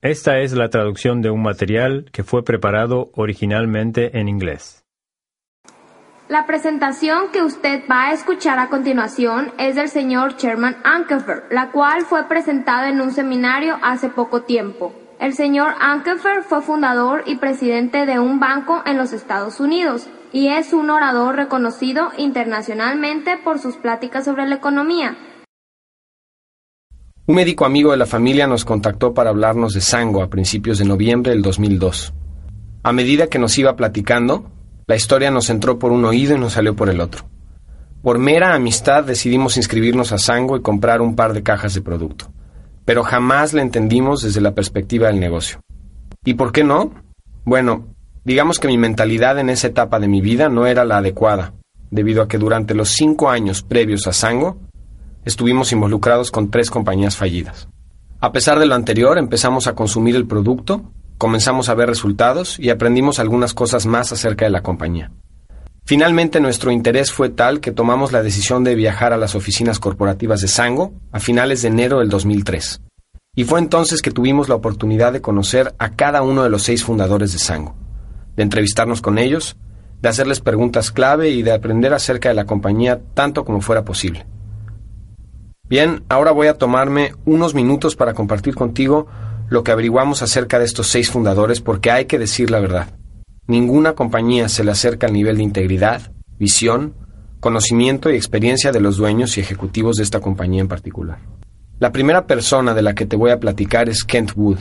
Esta es la traducción de un material que fue preparado originalmente en inglés. La presentación que usted va a escuchar a continuación es del señor Sherman Ankefer, la cual fue presentada en un seminario hace poco tiempo. El señor Ankefer fue fundador y presidente de un banco en los Estados Unidos y es un orador reconocido internacionalmente por sus pláticas sobre la economía. Un médico amigo de la familia nos contactó para hablarnos de Sango a principios de noviembre del 2002. A medida que nos iba platicando, la historia nos entró por un oído y nos salió por el otro. Por mera amistad decidimos inscribirnos a Sango y comprar un par de cajas de producto pero jamás la entendimos desde la perspectiva del negocio. ¿Y por qué no? Bueno, digamos que mi mentalidad en esa etapa de mi vida no era la adecuada, debido a que durante los cinco años previos a Sango, estuvimos involucrados con tres compañías fallidas. A pesar de lo anterior, empezamos a consumir el producto, comenzamos a ver resultados y aprendimos algunas cosas más acerca de la compañía. Finalmente nuestro interés fue tal que tomamos la decisión de viajar a las oficinas corporativas de Sango a finales de enero del 2003. Y fue entonces que tuvimos la oportunidad de conocer a cada uno de los seis fundadores de Sango, de entrevistarnos con ellos, de hacerles preguntas clave y de aprender acerca de la compañía tanto como fuera posible. Bien, ahora voy a tomarme unos minutos para compartir contigo lo que averiguamos acerca de estos seis fundadores porque hay que decir la verdad. Ninguna compañía se le acerca al nivel de integridad, visión, conocimiento y experiencia de los dueños y ejecutivos de esta compañía en particular. La primera persona de la que te voy a platicar es Kent Wood,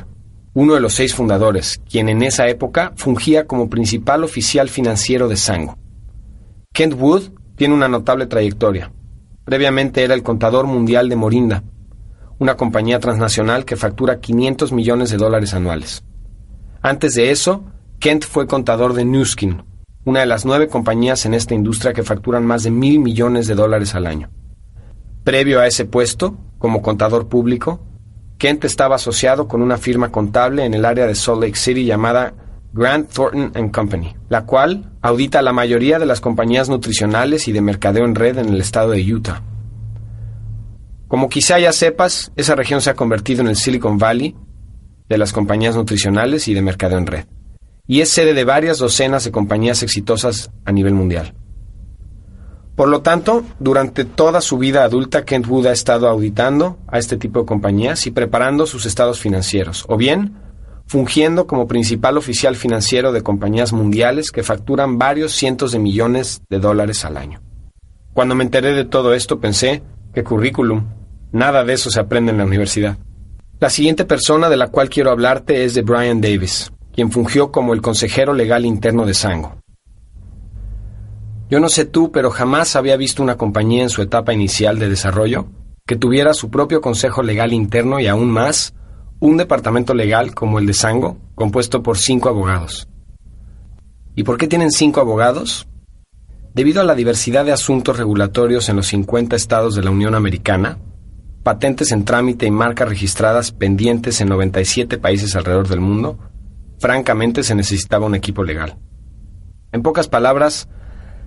uno de los seis fundadores, quien en esa época fungía como principal oficial financiero de Sango. Kent Wood tiene una notable trayectoria. Previamente era el contador mundial de Morinda, una compañía transnacional que factura 500 millones de dólares anuales. Antes de eso, Kent fue contador de Newskin, una de las nueve compañías en esta industria que facturan más de mil millones de dólares al año. Previo a ese puesto, como contador público, Kent estaba asociado con una firma contable en el área de Salt Lake City llamada Grant Thornton Company, la cual audita la mayoría de las compañías nutricionales y de mercadeo en red en el estado de Utah. Como quizá ya sepas, esa región se ha convertido en el Silicon Valley de las compañías nutricionales y de mercadeo en red y es sede de varias docenas de compañías exitosas a nivel mundial. Por lo tanto, durante toda su vida adulta, Kent Wood ha estado auditando a este tipo de compañías y preparando sus estados financieros, o bien fungiendo como principal oficial financiero de compañías mundiales que facturan varios cientos de millones de dólares al año. Cuando me enteré de todo esto pensé, ¿qué currículum? Nada de eso se aprende en la universidad. La siguiente persona de la cual quiero hablarte es de Brian Davis, quien fungió como el consejero legal interno de Sango. Yo no sé tú, pero jamás había visto una compañía en su etapa inicial de desarrollo que tuviera su propio consejo legal interno y aún más, un departamento legal como el de Sango, compuesto por cinco abogados. ¿Y por qué tienen cinco abogados? Debido a la diversidad de asuntos regulatorios en los 50 estados de la Unión Americana, patentes en trámite y marcas registradas pendientes en 97 países alrededor del mundo, Francamente se necesitaba un equipo legal. En pocas palabras,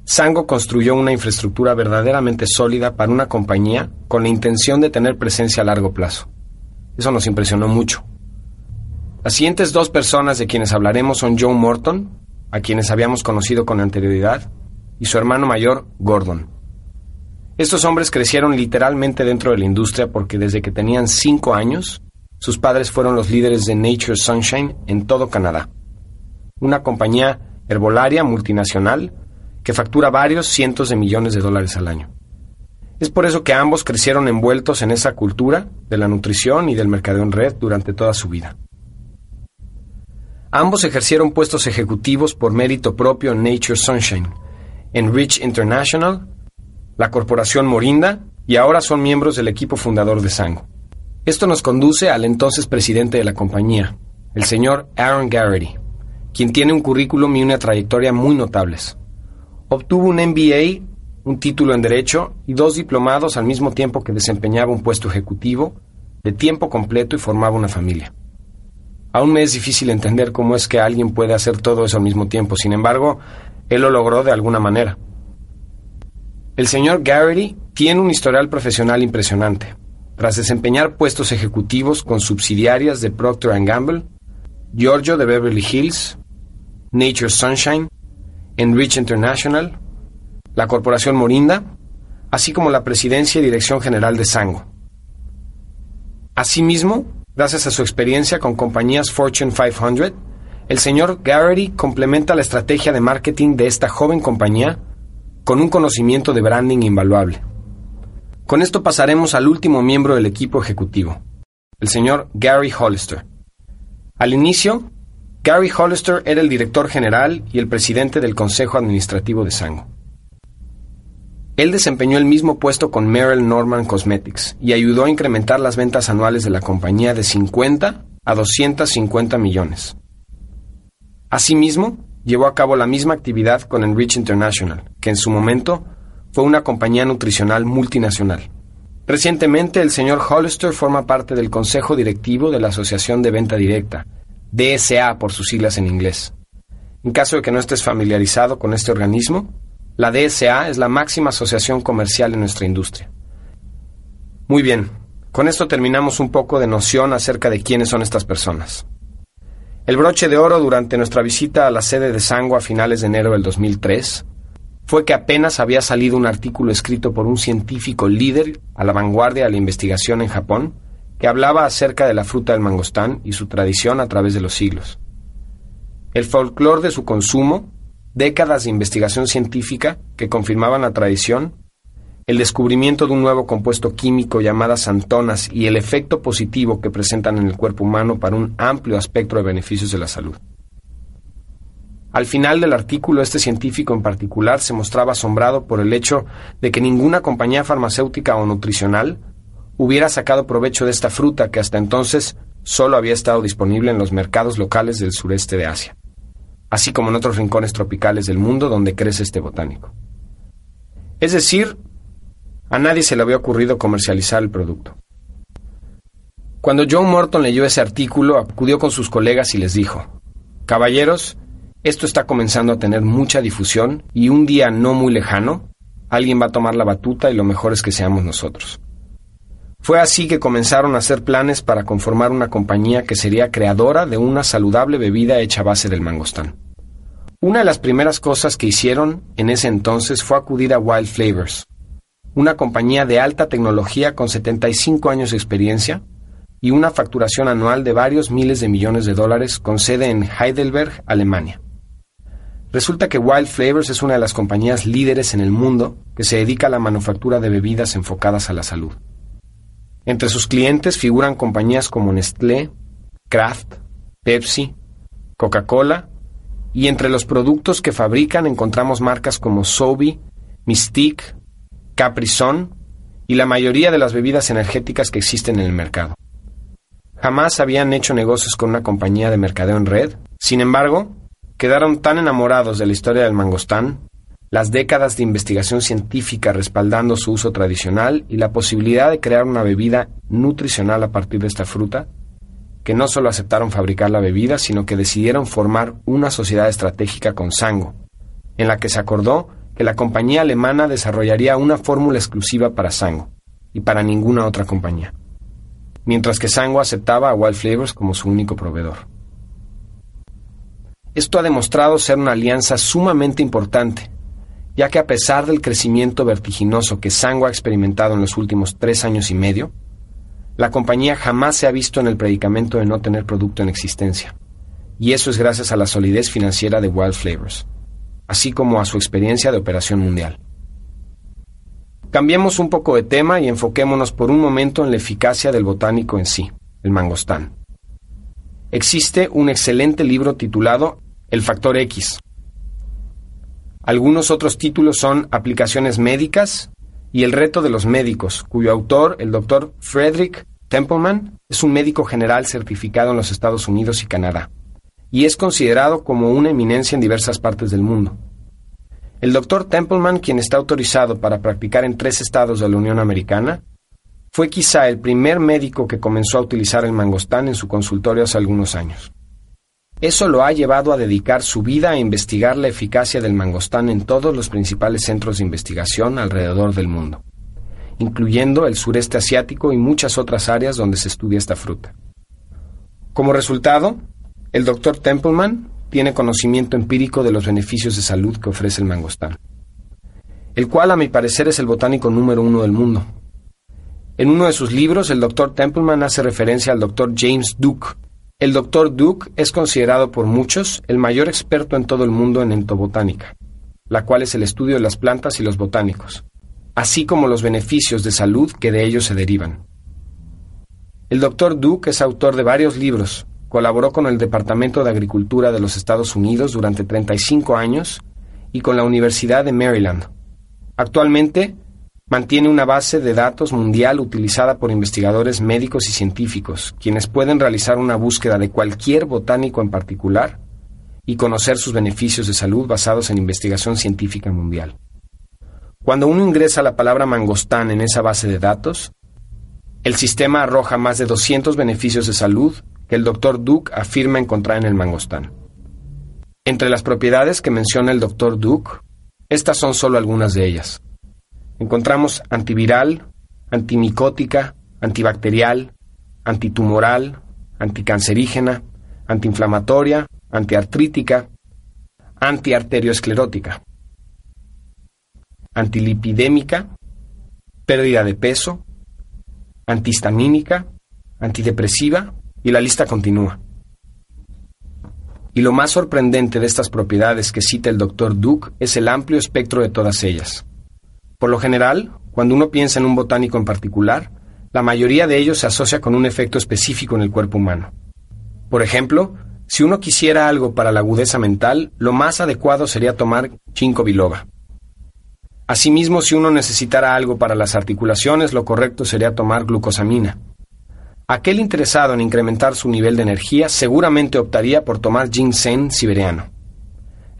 Sango construyó una infraestructura verdaderamente sólida para una compañía con la intención de tener presencia a largo plazo. Eso nos impresionó mucho. Las siguientes dos personas de quienes hablaremos son Joe Morton, a quienes habíamos conocido con anterioridad, y su hermano mayor, Gordon. Estos hombres crecieron literalmente dentro de la industria porque desde que tenían cinco años sus padres fueron los líderes de Nature Sunshine en todo Canadá, una compañía herbolaria multinacional que factura varios cientos de millones de dólares al año. Es por eso que ambos crecieron envueltos en esa cultura de la nutrición y del mercadeo en red durante toda su vida. Ambos ejercieron puestos ejecutivos por mérito propio en Nature Sunshine, en Rich International, la corporación Morinda y ahora son miembros del equipo fundador de Sango. Esto nos conduce al entonces presidente de la compañía, el señor Aaron Garrity, quien tiene un currículum y una trayectoria muy notables. Obtuvo un MBA, un título en Derecho y dos diplomados al mismo tiempo que desempeñaba un puesto ejecutivo de tiempo completo y formaba una familia. Aún me es difícil entender cómo es que alguien puede hacer todo eso al mismo tiempo, sin embargo, él lo logró de alguna manera. El señor Garrity tiene un historial profesional impresionante tras desempeñar puestos ejecutivos con subsidiarias de Procter Gamble, Giorgio de Beverly Hills, Nature Sunshine, Enrich International, la Corporación Morinda, así como la presidencia y dirección general de Sango. Asimismo, gracias a su experiencia con compañías Fortune 500, el señor Garrity complementa la estrategia de marketing de esta joven compañía con un conocimiento de branding invaluable. Con esto pasaremos al último miembro del equipo ejecutivo, el señor Gary Hollister. Al inicio, Gary Hollister era el director general y el presidente del Consejo Administrativo de Sango. Él desempeñó el mismo puesto con Merrill Norman Cosmetics y ayudó a incrementar las ventas anuales de la compañía de 50 a 250 millones. Asimismo, llevó a cabo la misma actividad con Enrich International, que en su momento fue una compañía nutricional multinacional. Recientemente, el señor Hollister forma parte del consejo directivo de la Asociación de Venta Directa, DSA por sus siglas en inglés. En caso de que no estés familiarizado con este organismo, la DSA es la máxima asociación comercial en nuestra industria. Muy bien, con esto terminamos un poco de noción acerca de quiénes son estas personas. El broche de oro durante nuestra visita a la sede de Sango a finales de enero del 2003 fue que apenas había salido un artículo escrito por un científico líder a la vanguardia de la investigación en Japón que hablaba acerca de la fruta del mangostán y su tradición a través de los siglos. El folclore de su consumo décadas de investigación científica que confirmaban la tradición, el descubrimiento de un nuevo compuesto químico llamado santonas y el efecto positivo que presentan en el cuerpo humano para un amplio espectro de beneficios de la salud. Al final del artículo, este científico en particular se mostraba asombrado por el hecho de que ninguna compañía farmacéutica o nutricional hubiera sacado provecho de esta fruta que hasta entonces solo había estado disponible en los mercados locales del sureste de Asia así como en otros rincones tropicales del mundo donde crece este botánico. Es decir, a nadie se le había ocurrido comercializar el producto. Cuando John Morton leyó ese artículo, acudió con sus colegas y les dijo, Caballeros, esto está comenzando a tener mucha difusión y un día no muy lejano, alguien va a tomar la batuta y lo mejor es que seamos nosotros. Fue así que comenzaron a hacer planes para conformar una compañía que sería creadora de una saludable bebida hecha a base del mangostán. Una de las primeras cosas que hicieron en ese entonces fue acudir a Wild Flavors, una compañía de alta tecnología con 75 años de experiencia y una facturación anual de varios miles de millones de dólares con sede en Heidelberg, Alemania. Resulta que Wild Flavors es una de las compañías líderes en el mundo que se dedica a la manufactura de bebidas enfocadas a la salud. Entre sus clientes figuran compañías como Nestlé, Kraft, Pepsi, Coca-Cola y entre los productos que fabrican encontramos marcas como Sobe, Mystique, Capri Sun y la mayoría de las bebidas energéticas que existen en el mercado. Jamás habían hecho negocios con una compañía de mercadeo en red, sin embargo, quedaron tan enamorados de la historia del mangostán las décadas de investigación científica respaldando su uso tradicional y la posibilidad de crear una bebida nutricional a partir de esta fruta, que no solo aceptaron fabricar la bebida, sino que decidieron formar una sociedad estratégica con Sango, en la que se acordó que la compañía alemana desarrollaría una fórmula exclusiva para Sango y para ninguna otra compañía, mientras que Sango aceptaba a Wild Flavors como su único proveedor. Esto ha demostrado ser una alianza sumamente importante ya que a pesar del crecimiento vertiginoso que Sango ha experimentado en los últimos tres años y medio, la compañía jamás se ha visto en el predicamento de no tener producto en existencia, y eso es gracias a la solidez financiera de Wild Flavors, así como a su experiencia de operación mundial. Cambiemos un poco de tema y enfoquémonos por un momento en la eficacia del botánico en sí, el mangostán. Existe un excelente libro titulado El Factor X, algunos otros títulos son Aplicaciones médicas y El reto de los médicos, cuyo autor, el doctor Frederick Templeman, es un médico general certificado en los Estados Unidos y Canadá, y es considerado como una eminencia en diversas partes del mundo. El doctor Templeman, quien está autorizado para practicar en tres estados de la Unión Americana, fue quizá el primer médico que comenzó a utilizar el mangostán en su consultorio hace algunos años. Eso lo ha llevado a dedicar su vida a investigar la eficacia del mangostán en todos los principales centros de investigación alrededor del mundo. incluyendo el sureste asiático y muchas otras áreas donde se estudia esta fruta. Como resultado, el Dr. Templeman tiene conocimiento empírico de los beneficios de salud que ofrece el mangostán, el cual a mi parecer es el botánico número uno del mundo. En uno de sus libros, el Dr. Templeman hace referencia al Dr. James Duke. El Dr. Duke es considerado por muchos el mayor experto en todo el mundo en entobotánica, la cual es el estudio de las plantas y los botánicos, así como los beneficios de salud que de ellos se derivan. El Dr. Duke es autor de varios libros, Colaboró con el Departamento de Agricultura de los Estados Unidos durante 35 años y con la Universidad de Maryland. Actualmente mantiene una base de datos mundial utilizada por investigadores médicos y científicos, quienes pueden realizar una búsqueda de cualquier botánico en particular y conocer sus beneficios de salud basados en investigación científica mundial. Cuando uno ingresa la palabra mangostán en esa base de datos, el sistema arroja más de 200 beneficios de salud que el Dr. Duke afirma encontrar en el mangostán. Entre las propiedades que menciona el Dr. Duke, estas son solo algunas de ellas. Encontramos antiviral, antimicótica, antibacterial, antitumoral, anticancerígena, antiinflamatoria, antiartrítica, antiarterioesclerótica, antilipidémica, pérdida de peso, antihistamínica, antidepresiva y la lista continúa. Y lo más sorprendente de estas propiedades que cita el Dr. Duke es el amplio espectro de todas ellas. Por lo general, cuando uno piensa en un botánico en particular, la mayoría de ellos se asocia con un efecto específico en el cuerpo humano. Por ejemplo, si uno quisiera algo para la agudeza mental, lo más adecuado sería tomar ginkgo biloba. Asimismo, si uno necesitara algo para las articulaciones, lo correcto sería tomar glucosamina. Aquel interesado en incrementar su nivel de energía seguramente optaría por tomar ginseng siberiano.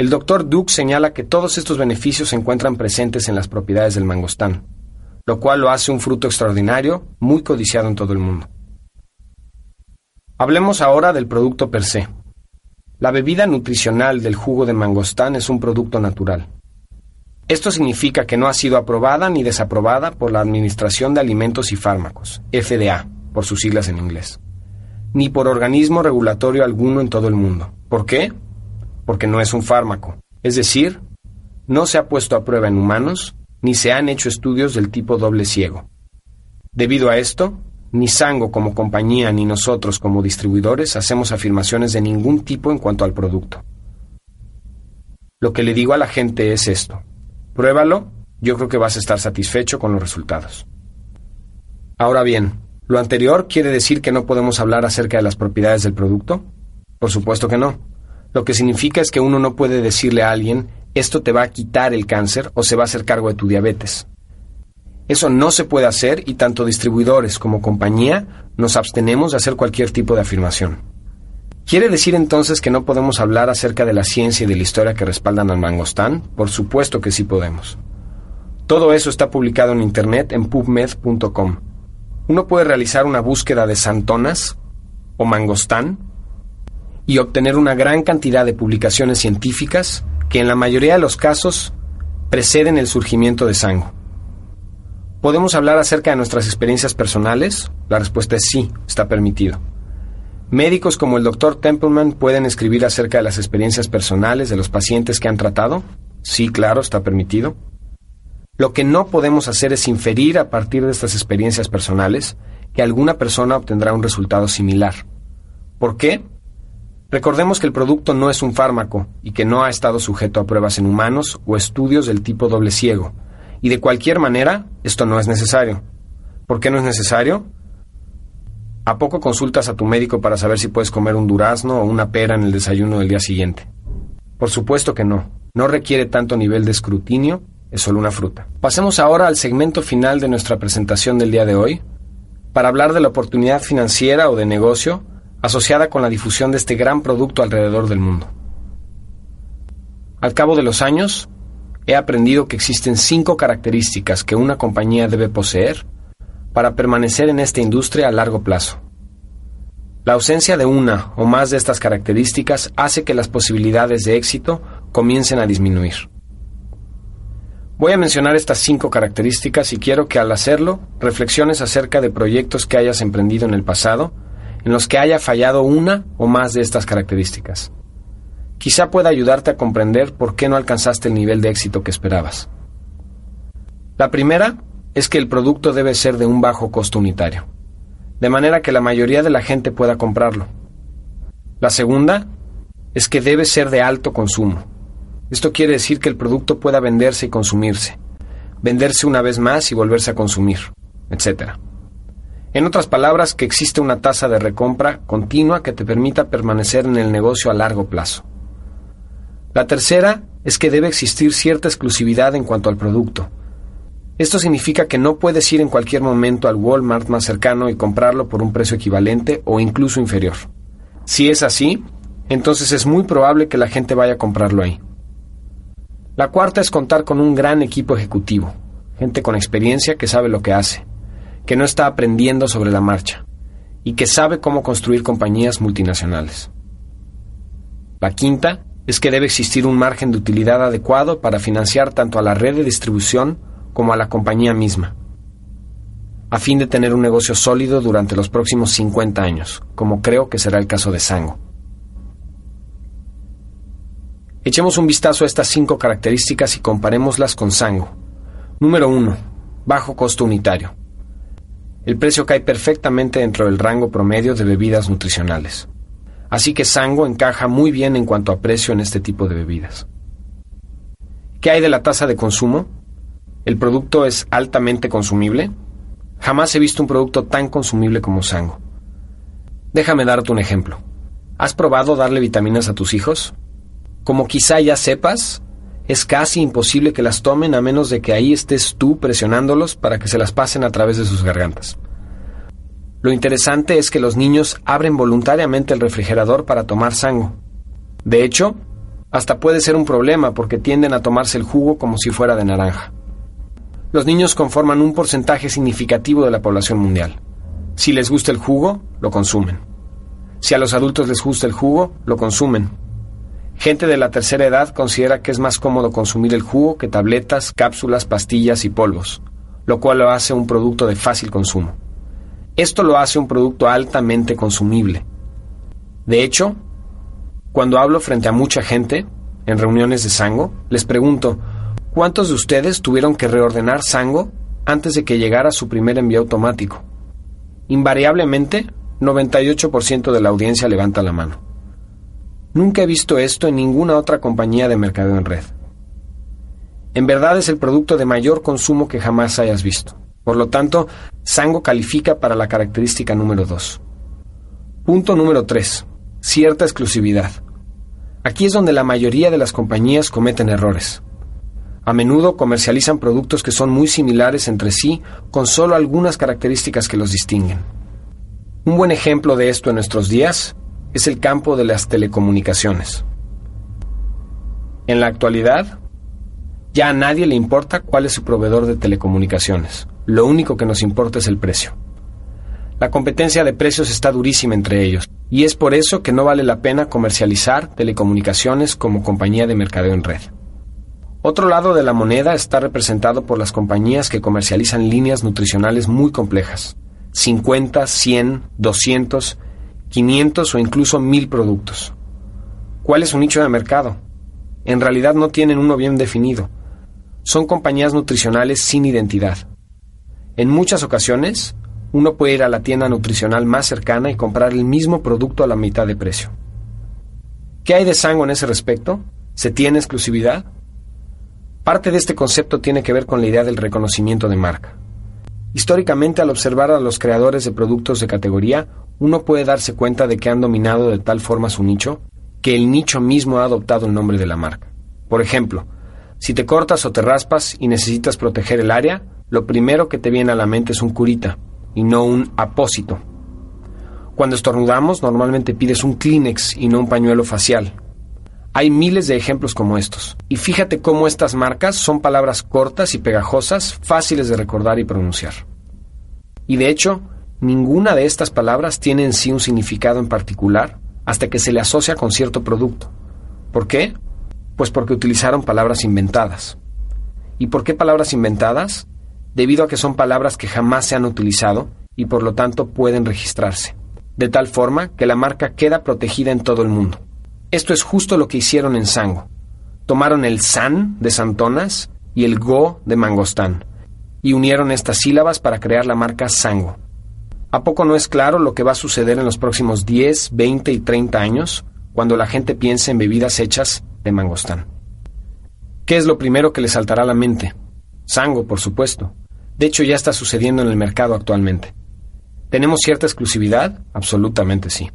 El doctor Duke señala que todos estos beneficios se encuentran presentes en las propiedades del mangostán, lo cual lo hace un fruto extraordinario, muy codiciado en todo el mundo. Hablemos ahora del producto per se. La bebida nutricional del jugo de mangostán es un producto natural. Esto significa que no ha sido aprobada ni desaprobada por la Administración de Alimentos y Fármacos, FDA, por sus siglas en inglés, ni por organismo regulatorio alguno en todo el mundo. ¿Por qué? Porque no es un fármaco, es decir, no se ha puesto a prueba en humanos, ni se han hecho estudios del tipo doble ciego. Debido a esto, ni Sango como compañía ni nosotros como distribuidores hacemos afirmaciones de ningún tipo en cuanto al producto. Lo que le digo a la gente es esto. Pruébalo, yo creo que vas a estar satisfecho con los resultados. Ahora bien, ¿Lo anterior quiere decir que no podemos hablar acerca de las propiedades del producto? Por supuesto que no. Lo que significa es que uno no puede decirle a alguien, esto te va a quitar el cáncer o se va a hacer cargo de tu diabetes. Eso no se puede hacer y tanto distribuidores como compañía nos abstenemos de hacer cualquier tipo de afirmación. ¿Quiere decir entonces que no podemos hablar acerca de la ciencia y de la historia que respaldan al mangostán? Por supuesto que sí podemos. Todo eso está publicado en Internet en pubmed.com uno puede realizar una búsqueda de santonas o mangostán y obtener una gran cantidad de publicaciones científicas que en la mayoría de los casos preceden el surgimiento de sango. ¿Podemos hablar acerca de nuestras experiencias personales? La respuesta es sí, está permitido. ¿Médicos como el Dr. Templeman pueden escribir acerca de las experiencias personales de los pacientes que han tratado? Sí, claro, está permitido. Lo que no podemos hacer es inferir a partir de estas experiencias personales que alguna persona obtendrá un resultado similar. ¿Por qué? Recordemos que el producto no es un fármaco y que no ha estado sujeto a pruebas en humanos o estudios del tipo doble ciego. Y de cualquier manera, esto no es necesario. ¿Por qué no es necesario? ¿A poco consultas a tu médico para saber si puedes comer un durazno o una pera en el desayuno del día siguiente? Por supuesto que no. No requiere tanto nivel de escrutinio es solo una fruta. Pasemos ahora al segmento final de nuestra presentación del día de hoy, para hablar de la oportunidad financiera o de negocio asociada con la difusión de este gran producto alrededor del mundo. Al cabo de los años, he aprendido que existen cinco características que una compañía debe poseer para permanecer en esta industria a largo plazo. La ausencia de una o más de estas características hace que las posibilidades de éxito comiencen a disminuir. Voy a mencionar estas cinco características y quiero que al hacerlo reflexiones acerca de proyectos que hayas emprendido en el pasado en los que haya fallado una o más de estas características. Quizá pueda ayudarte a comprender por qué no alcanzaste el nivel de éxito que esperabas. La primera es que el producto debe ser de un bajo costo unitario, de manera que la mayoría de la gente pueda comprarlo. La segunda es que debe ser de alto consumo. Esto quiere decir que el producto pueda venderse y consumirse, venderse una vez más y volverse a consumir, etc. En otras palabras, que existe una tasa de recompra continua que te permita permanecer en el negocio a largo plazo. La tercera es que debe existir cierta exclusividad en cuanto al producto. Esto significa que no puedes ir en cualquier momento al Walmart más cercano y comprarlo por un precio equivalente o incluso inferior. Si es así, entonces es muy probable que la gente vaya a comprarlo ahí. La cuarta es contar con un gran equipo ejecutivo, gente con experiencia que sabe lo que hace, que no está aprendiendo sobre la marcha y que sabe cómo construir compañías multinacionales. La quinta es que debe existir un margen de utilidad adecuado para financiar tanto a la red de distribución como a la compañía misma, a fin de tener un negocio sólido durante los próximos 50 años, como creo que será el caso de Sango. Echemos un vistazo a estas cinco características y comparémoslas con Sango. Número 1. Bajo costo unitario. El precio cae perfectamente dentro del rango promedio de bebidas nutricionales. Así que Sango encaja muy bien en cuanto a precio en este tipo de bebidas. ¿Qué hay de la tasa de consumo? ¿El producto es altamente consumible? Jamás he visto un producto tan consumible como Sango. Déjame darte un ejemplo. ¿Has probado darle vitaminas a tus hijos? Como quizá ya sepas, es casi imposible que las tomen a menos de que ahí estés tú presionándolos para que se las pasen a través de sus gargantas. Lo interesante es que los niños abren voluntariamente el refrigerador para tomar sango. De hecho, hasta puede ser un problema porque tienden a tomarse el jugo como si fuera de naranja. Los niños conforman un porcentaje significativo de la población mundial. Si les gusta el jugo, lo consumen. Si a los adultos les gusta el jugo, lo consumen. Gente de la tercera edad considera que es más cómodo consumir el jugo que tabletas, cápsulas, pastillas y polvos, lo cual lo hace un producto de fácil consumo. Esto lo hace un producto altamente consumible. De hecho, cuando hablo frente a mucha gente, en reuniones de Sango, les pregunto, ¿cuántos de ustedes tuvieron que reordenar Sango antes de que llegara su primer envío automático? Invariablemente, 98% de la audiencia levanta la mano. Nunca he visto esto en ninguna otra compañía de mercadeo en red. En verdad es el producto de mayor consumo que jamás hayas visto. Por lo tanto, Sango califica para la característica número 2. Punto número 3. Cierta exclusividad. Aquí es donde la mayoría de las compañías cometen errores. A menudo comercializan productos que son muy similares entre sí con solo algunas características que los distinguen. Un buen ejemplo de esto en nuestros días es el campo de las telecomunicaciones. En la actualidad, ya a nadie le importa cuál es su proveedor de telecomunicaciones. Lo único que nos importa es el precio. La competencia de precios está durísima entre ellos, y es por eso que no vale la pena comercializar telecomunicaciones como compañía de mercadeo en red. Otro lado de la moneda está representado por las compañías que comercializan líneas nutricionales muy complejas. 50, 100, 200 500 o incluso 1000 productos. ¿Cuál es su nicho de mercado? En realidad no tienen uno bien definido. Son compañías nutricionales sin identidad. En muchas ocasiones, uno puede ir a la tienda nutricional más cercana y comprar el mismo producto a la mitad de precio. ¿Qué hay de Sango en ese respecto? ¿Se tiene exclusividad? Parte de este concepto tiene que ver con la idea del reconocimiento de marca. Históricamente, al observar a los creadores de productos de categoría, uno puede darse cuenta de que han dominado de tal forma su nicho que el nicho mismo ha adoptado el nombre de la marca. Por ejemplo, si te cortas o te raspas y necesitas proteger el área, lo primero que te viene a la mente es un curita y no un apósito. Cuando estornudamos, normalmente pides un Kleenex y no un pañuelo facial. Hay miles de ejemplos como estos. Y fíjate cómo estas marcas son palabras cortas y pegajosas, fáciles de recordar y pronunciar. Y de hecho, Ninguna de estas palabras tiene en sí un significado en particular hasta que se le asocia con cierto producto. ¿Por qué? Pues porque utilizaron palabras inventadas. ¿Y por qué palabras inventadas? Debido a que son palabras que jamás se han utilizado y por lo tanto pueden registrarse, de tal forma que la marca queda protegida en todo el mundo. Esto es justo lo que hicieron en Sango. Tomaron el san de Santonas y el go de Mangostán y unieron estas sílabas para crear la marca Sango. ¿A poco no es claro lo que va a suceder en los próximos 10, 20 y 30 años cuando la gente piense en bebidas hechas de mangostán? ¿Qué es lo primero que le saltará a la mente? Sango, por supuesto. De hecho, ya está sucediendo en el mercado actualmente. ¿Tenemos cierta exclusividad? Absolutamente sí.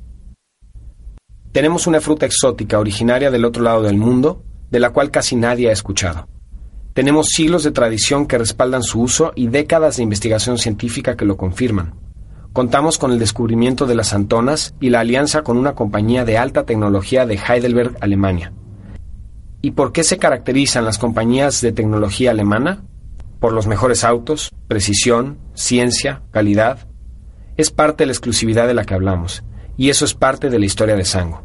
Tenemos una fruta exótica originaria del otro lado del mundo, de la cual casi nadie ha escuchado. Tenemos siglos de tradición que respaldan su uso y décadas de investigación científica que lo confirman. Contamos con el descubrimiento de las antonas y la alianza con una compañía de alta tecnología de Heidelberg, Alemania. ¿Y por qué se caracterizan las compañías de tecnología alemana? Por los mejores autos, precisión, ciencia, calidad. Es parte de la exclusividad de la que hablamos, y eso es parte de la historia de Sango.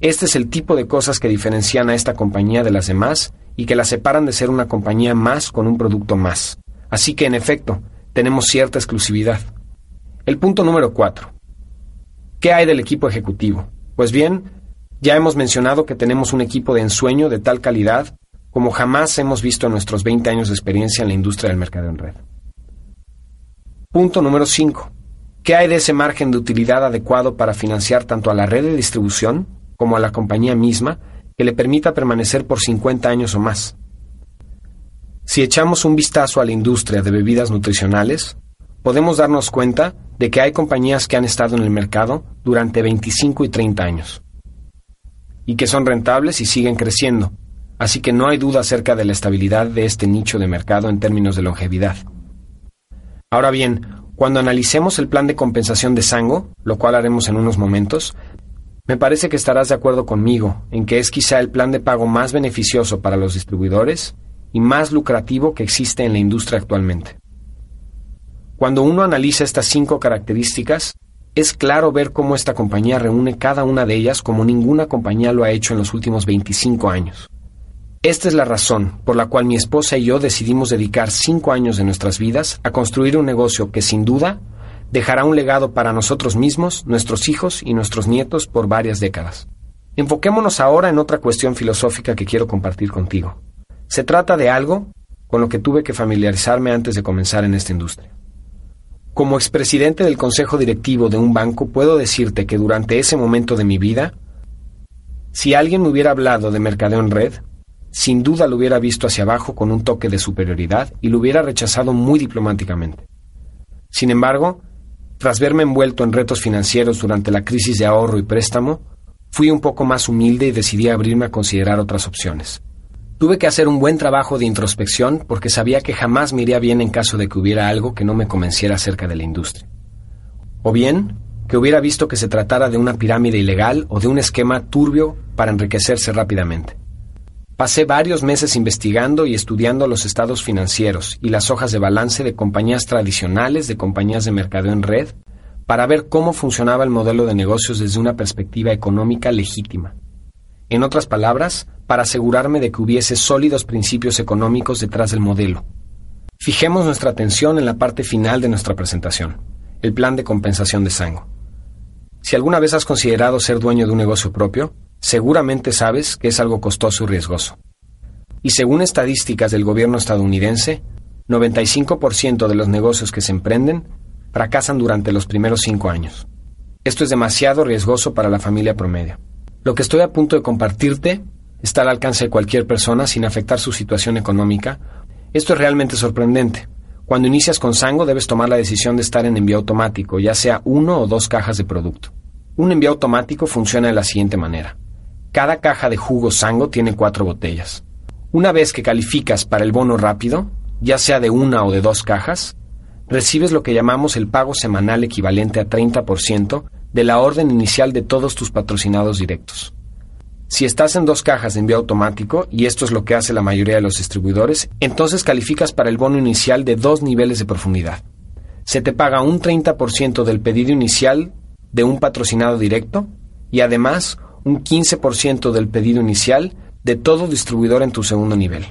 Este es el tipo de cosas que diferencian a esta compañía de las demás y que la separan de ser una compañía más con un producto más. Así que, en efecto, tenemos cierta exclusividad. El punto número cuatro. ¿Qué hay del equipo ejecutivo? Pues bien, ya hemos mencionado que tenemos un equipo de ensueño de tal calidad como jamás hemos visto en nuestros 20 años de experiencia en la industria del mercado en red. Punto número 5. ¿Qué hay de ese margen de utilidad adecuado para financiar tanto a la red de distribución como a la compañía misma que le permita permanecer por 50 años o más. Si echamos un vistazo a la industria de bebidas nutricionales, podemos darnos cuenta de que hay compañías que han estado en el mercado durante 25 y 30 años y que son rentables y siguen creciendo, así que no hay duda acerca de la estabilidad de este nicho de mercado en términos de longevidad. Ahora bien, cuando analicemos el plan de compensación de Sango, lo cual haremos en unos momentos, me parece que estarás de acuerdo conmigo en que es quizá el plan de pago más beneficioso para los distribuidores y más lucrativo que existe en la industria actualmente. Cuando uno analiza estas cinco características, es claro ver cómo esta compañía reúne cada una de ellas como ninguna compañía lo ha hecho en los últimos 25 años. Esta es la razón por la cual mi esposa y yo decidimos dedicar cinco años de nuestras vidas a construir un negocio que sin duda dejará un legado para nosotros mismos, nuestros hijos y nuestros nietos por varias décadas. Enfoquémonos ahora en otra cuestión filosófica que quiero compartir contigo. Se trata de algo con lo que tuve que familiarizarme antes de comenzar en esta industria. Como expresidente del consejo directivo de un banco, puedo decirte que durante ese momento de mi vida, si alguien me hubiera hablado de mercadeo en red, sin duda lo hubiera visto hacia abajo con un toque de superioridad y lo hubiera rechazado muy diplomáticamente. Sin embargo, tras verme envuelto en retos financieros durante la crisis de ahorro y préstamo, fui un poco más humilde y decidí abrirme a considerar otras opciones. Tuve que hacer un buen trabajo de introspección porque sabía que jamás me iría bien en caso de que hubiera algo que no me convenciera acerca de la industria. O bien, que hubiera visto que se tratara de una pirámide ilegal o de un esquema turbio para enriquecerse rápidamente. Pasé varios meses investigando y estudiando los estados financieros y las hojas de balance de compañías tradicionales de compañías de mercado en red para ver cómo funcionaba el modelo de negocios desde una perspectiva económica legítima. En otras palabras, para asegurarme de que hubiese sólidos principios económicos detrás del modelo. Fijemos nuestra atención en la parte final de nuestra presentación, el plan de compensación de Sango. Si alguna vez has considerado ser dueño de un negocio propio, seguramente sabes que es algo costoso y riesgoso. Y según estadísticas del gobierno estadounidense, 95% de los negocios que se emprenden fracasan durante los primeros cinco años. Esto es demasiado riesgoso para la familia promedio. Lo que estoy a punto de compartirte está al alcance de cualquier persona sin afectar su situación económica. Esto es realmente sorprendente. Cuando inicias con Sango debes tomar la decisión de estar en envío automático, ya sea uno o dos cajas de producto. Un envío automático funciona de la siguiente manera. Cada caja de jugo Sango tiene cuatro botellas. Una vez que calificas para el bono rápido, ya sea de una o de dos cajas, recibes lo que llamamos el pago semanal equivalente a 30% de la orden inicial de todos tus patrocinados directos. Si estás en dos cajas de envío automático, y esto es lo que hace la mayoría de los distribuidores, entonces calificas para el bono inicial de dos niveles de profundidad. Se te paga un 30% del pedido inicial de un patrocinado directo y además un 15% del pedido inicial de todo distribuidor en tu segundo nivel.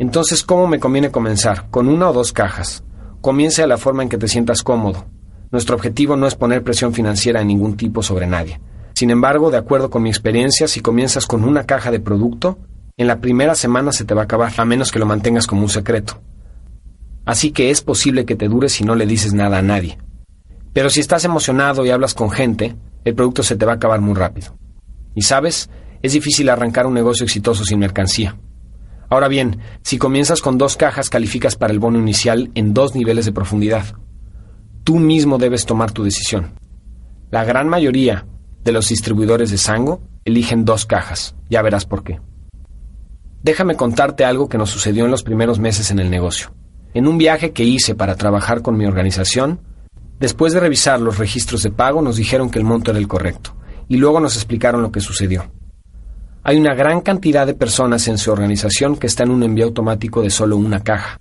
Entonces, ¿cómo me conviene comenzar? ¿Con una o dos cajas? Comience de la forma en que te sientas cómodo. Nuestro objetivo no es poner presión financiera de ningún tipo sobre nadie. Sin embargo, de acuerdo con mi experiencia, si comienzas con una caja de producto, en la primera semana se te va a acabar, a menos que lo mantengas como un secreto. Así que es posible que te dure si no le dices nada a nadie. Pero si estás emocionado y hablas con gente, el producto se te va a acabar muy rápido. Y sabes, es difícil arrancar un negocio exitoso sin mercancía. Ahora bien, si comienzas con dos cajas, calificas para el bono inicial en dos niveles de profundidad. Tú mismo debes tomar tu decisión. La gran mayoría de los distribuidores de Sango eligen dos cajas. Ya verás por qué. Déjame contarte algo que nos sucedió en los primeros meses en el negocio. En un viaje que hice para trabajar con mi organización, después de revisar los registros de pago nos dijeron que el monto era el correcto, y luego nos explicaron lo que sucedió. Hay una gran cantidad de personas en su organización que están en un envío automático de solo una caja.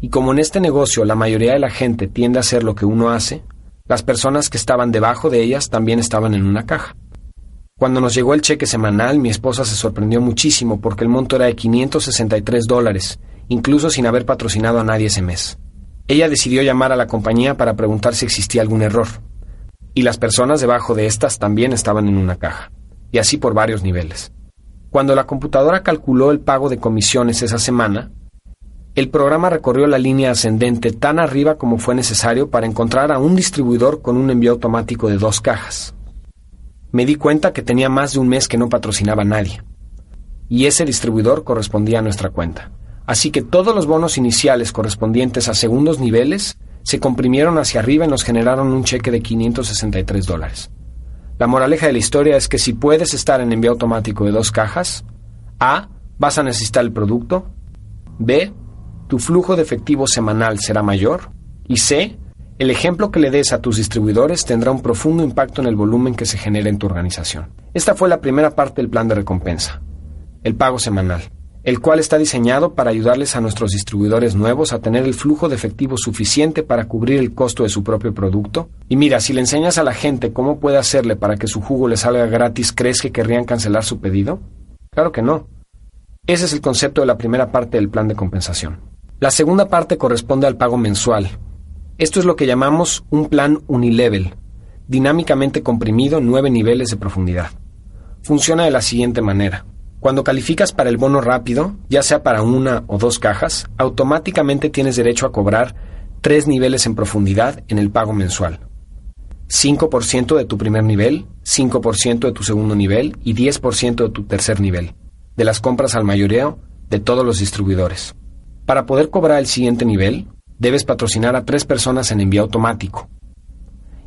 Y como en este negocio la mayoría de la gente tiende a hacer lo que uno hace, las personas que estaban debajo de ellas también estaban en una caja. Cuando nos llegó el cheque semanal, mi esposa se sorprendió muchísimo porque el monto era de 563 dólares, incluso sin haber patrocinado a nadie ese mes. Ella decidió llamar a la compañía para preguntar si existía algún error. Y las personas debajo de estas también estaban en una caja, y así por varios niveles. Cuando la computadora calculó el pago de comisiones esa semana, el programa recorrió la línea ascendente tan arriba como fue necesario para encontrar a un distribuidor con un envío automático de dos cajas me di cuenta que tenía más de un mes que no patrocinaba a nadie. Y ese distribuidor correspondía a nuestra cuenta. Así que todos los bonos iniciales correspondientes a segundos niveles se comprimieron hacia arriba y nos generaron un cheque de 563 dólares. La moraleja de la historia es que si puedes estar en envío automático de dos cajas, A, vas a necesitar el producto, B, tu flujo de efectivo semanal será mayor, y C, el ejemplo que le des a tus distribuidores tendrá un profundo impacto en el volumen que se genera en tu organización. Esta fue la primera parte del plan de recompensa, el pago semanal, el cual está diseñado para ayudarles a nuestros distribuidores nuevos a tener el flujo de efectivo suficiente para cubrir el costo de su propio producto. Y mira, si le enseñas a la gente cómo puede hacerle para que su jugo le salga gratis, ¿crees que querrían cancelar su pedido? Claro que no. Ese es el concepto de la primera parte del plan de compensación. La segunda parte corresponde al pago mensual, esto es lo que llamamos un plan unilevel, dinámicamente comprimido en nueve niveles de profundidad. Funciona de la siguiente manera. Cuando calificas para el bono rápido, ya sea para una o dos cajas, automáticamente tienes derecho a cobrar tres niveles en profundidad en el pago mensual. 5% de tu primer nivel, 5% de tu segundo nivel y 10% de tu tercer nivel, de las compras al mayoreo de todos los distribuidores. Para poder cobrar el siguiente nivel, debes patrocinar a tres personas en envío automático.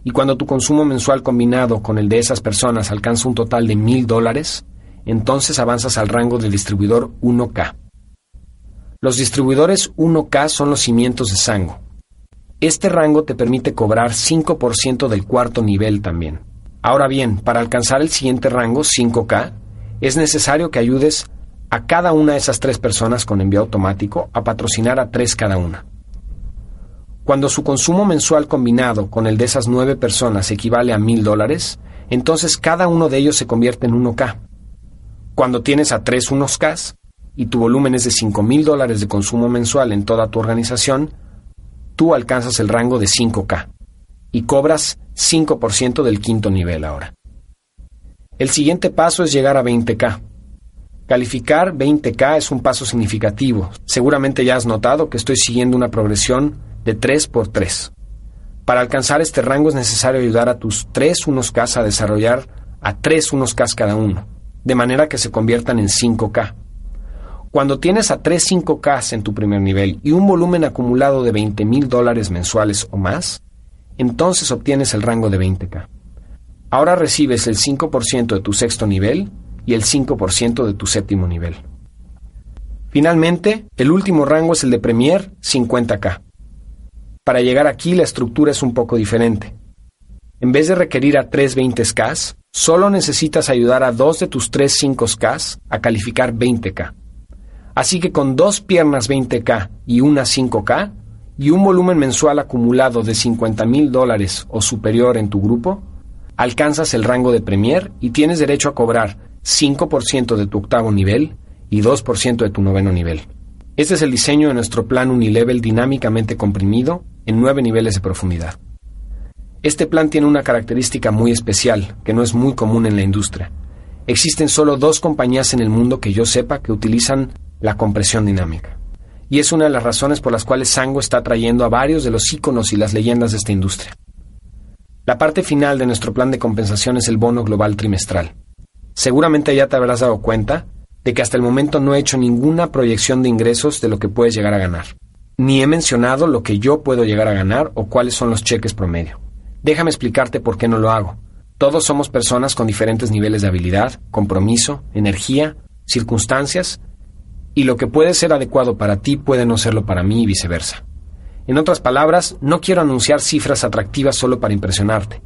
Y cuando tu consumo mensual combinado con el de esas personas alcanza un total de mil dólares, entonces avanzas al rango del distribuidor 1K. Los distribuidores 1K son los cimientos de Sango. Este rango te permite cobrar 5% del cuarto nivel también. Ahora bien, para alcanzar el siguiente rango, 5K, es necesario que ayudes a cada una de esas tres personas con envío automático a patrocinar a tres cada una. Cuando su consumo mensual combinado con el de esas nueve personas equivale a mil dólares, entonces cada uno de ellos se convierte en 1K. Cuando tienes a tres unos K y tu volumen es de cinco mil dólares de consumo mensual en toda tu organización, tú alcanzas el rango de 5K y cobras 5% del quinto nivel ahora. El siguiente paso es llegar a 20K. Calificar 20K es un paso significativo. Seguramente ya has notado que estoy siguiendo una progresión de 3 por 3. Para alcanzar este rango es necesario ayudar a tus 3 1K a desarrollar a 3 1K cada uno, de manera que se conviertan en 5K. Cuando tienes a 3 5K en tu primer nivel y un volumen acumulado de 20 mil dólares mensuales o más, entonces obtienes el rango de 20K. Ahora recibes el 5% de tu sexto nivel y el 5% de tu séptimo nivel. Finalmente, el último rango es el de Premier 50K. Para llegar aquí la estructura es un poco diferente. En vez de requerir a tres 20K, solo necesitas ayudar a dos de tus tres 5K a calificar 20K. Así que con dos piernas 20K y una 5K, y un volumen mensual acumulado de 50 mil dólares o superior en tu grupo, alcanzas el rango de Premier y tienes derecho a cobrar 5% de tu octavo nivel y 2% de tu noveno nivel. Este es el diseño de nuestro plan unilevel dinámicamente comprimido en nueve niveles de profundidad. Este plan tiene una característica muy especial, que no es muy común en la industria. Existen solo dos compañías en el mundo que yo sepa que utilizan la compresión dinámica. Y es una de las razones por las cuales Sango está trayendo a varios de los íconos y las leyendas de esta industria. La parte final de nuestro plan de compensación es el bono global trimestral. Seguramente ya te habrás dado cuenta de que hasta el momento no he hecho ninguna proyección de ingresos de lo que puedes llegar a ganar. Ni he mencionado lo que yo puedo llegar a ganar o cuáles son los cheques promedio. Déjame explicarte por qué no lo hago. Todos somos personas con diferentes niveles de habilidad, compromiso, energía, circunstancias, y lo que puede ser adecuado para ti puede no serlo para mí y viceversa. En otras palabras, no quiero anunciar cifras atractivas solo para impresionarte.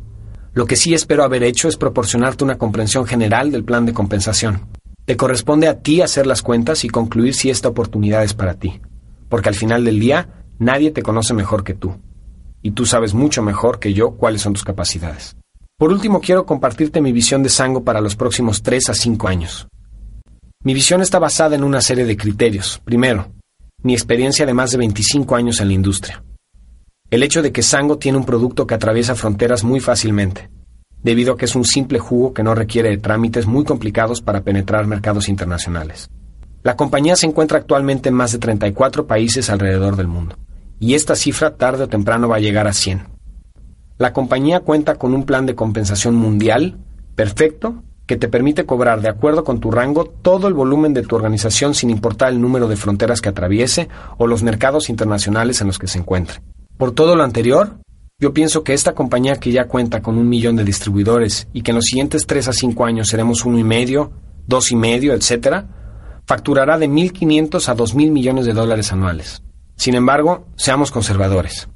Lo que sí espero haber hecho es proporcionarte una comprensión general del plan de compensación. Te corresponde a ti hacer las cuentas y concluir si esta oportunidad es para ti, porque al final del día nadie te conoce mejor que tú, y tú sabes mucho mejor que yo cuáles son tus capacidades. Por último, quiero compartirte mi visión de Sango para los próximos 3 a 5 años. Mi visión está basada en una serie de criterios. Primero, mi experiencia de más de 25 años en la industria. El hecho de que Sango tiene un producto que atraviesa fronteras muy fácilmente, debido a que es un simple jugo que no requiere de trámites muy complicados para penetrar mercados internacionales. La compañía se encuentra actualmente en más de 34 países alrededor del mundo, y esta cifra tarde o temprano va a llegar a 100. La compañía cuenta con un plan de compensación mundial perfecto que te permite cobrar de acuerdo con tu rango todo el volumen de tu organización sin importar el número de fronteras que atraviese o los mercados internacionales en los que se encuentre. Por todo lo anterior, yo pienso que esta compañía que ya cuenta con un millón de distribuidores y que en los siguientes 3 a 5 años seremos uno y medio, dos y medio, etcétera, facturará de 1.500 a 2.000 millones de dólares anuales. Sin embargo, seamos conservadores.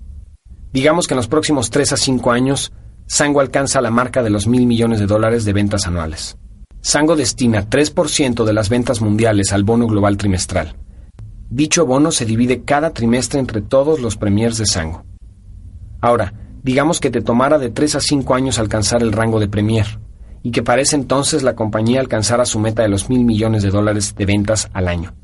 Digamos que en los próximos 3 a 5 años, Sango alcanza la marca de los mil millones de dólares de ventas anuales. Sango destina 3% de las ventas mundiales al bono global trimestral. Dicho bono se divide cada trimestre entre todos los premiers de Sango. Ahora, digamos que te tomara de 3 a 5 años alcanzar el rango de Premier, y que para ese entonces la compañía alcanzara su meta de los mil millones de dólares de ventas al año.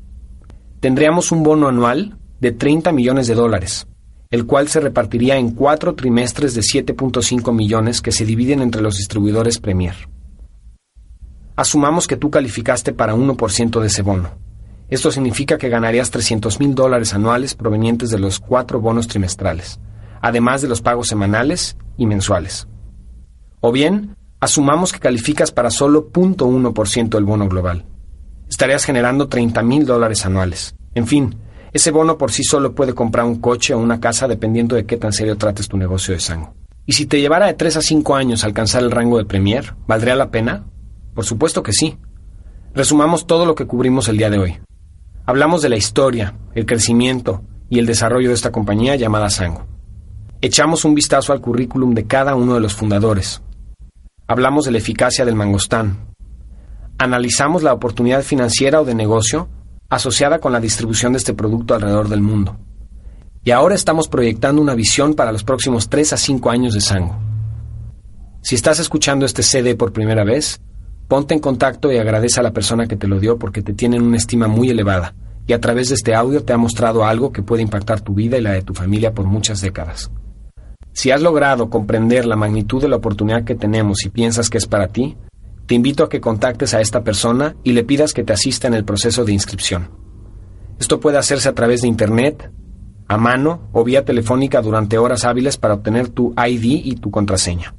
Tendríamos un bono anual de 30 millones de dólares, el cual se repartiría en cuatro trimestres de 7.5 millones que se dividen entre los distribuidores Premier. Asumamos que tú calificaste para 1% de ese bono. Esto significa que ganarías 300 mil dólares anuales provenientes de los cuatro bonos trimestrales además de los pagos semanales y mensuales. O bien, asumamos que calificas para solo 0.1% del bono global. Estarías generando 30 mil dólares anuales. En fin, ese bono por sí solo puede comprar un coche o una casa dependiendo de qué tan serio trates tu negocio de sangre. Y si te llevara de 3 a 5 años alcanzar el rango de Premier, ¿valdría la pena? Por supuesto que sí. Resumamos todo lo que cubrimos el día de hoy. Hablamos de la historia, el crecimiento y el desarrollo de esta compañía llamada Sango. Echamos un vistazo al currículum de cada uno de los fundadores. Hablamos de la eficacia del mangostán. Analizamos la oportunidad financiera o de negocio asociada con la distribución de este producto alrededor del mundo. Y ahora estamos proyectando una visión para los próximos 3 a 5 años de Sango. Si estás escuchando este CD por primera vez, ponte en contacto y agradece a la persona que te lo dio porque te tienen una estima muy elevada y a través de este audio te ha mostrado algo que puede impactar tu vida y la de tu familia por muchas décadas. Si has logrado comprender la magnitud de la oportunidad que tenemos y piensas que es para ti, te invito a que contactes a esta persona y le pidas que te asista en el proceso de inscripción. Esto puede hacerse a través de Internet, a mano o vía telefónica durante horas hábiles para obtener tu ID y tu contraseña.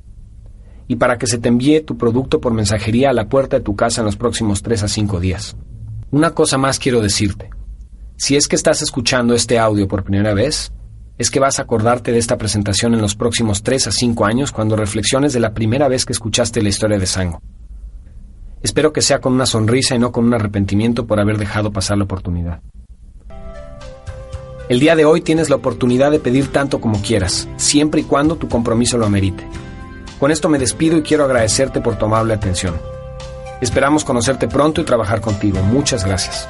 Y para que se te envíe tu producto por mensajería a la puerta de tu casa en los próximos 3 a 5 días. Una cosa más quiero decirte. Si es que estás escuchando este audio por primera vez, es que vas a acordarte de esta presentación en los próximos 3 a 5 años cuando reflexiones de la primera vez que escuchaste la historia de Sango. Espero que sea con una sonrisa y no con un arrepentimiento por haber dejado pasar la oportunidad. El día de hoy tienes la oportunidad de pedir tanto como quieras, siempre y cuando tu compromiso lo amerite. Con esto me despido y quiero agradecerte por tu amable atención. Esperamos conocerte pronto y trabajar contigo. Muchas gracias.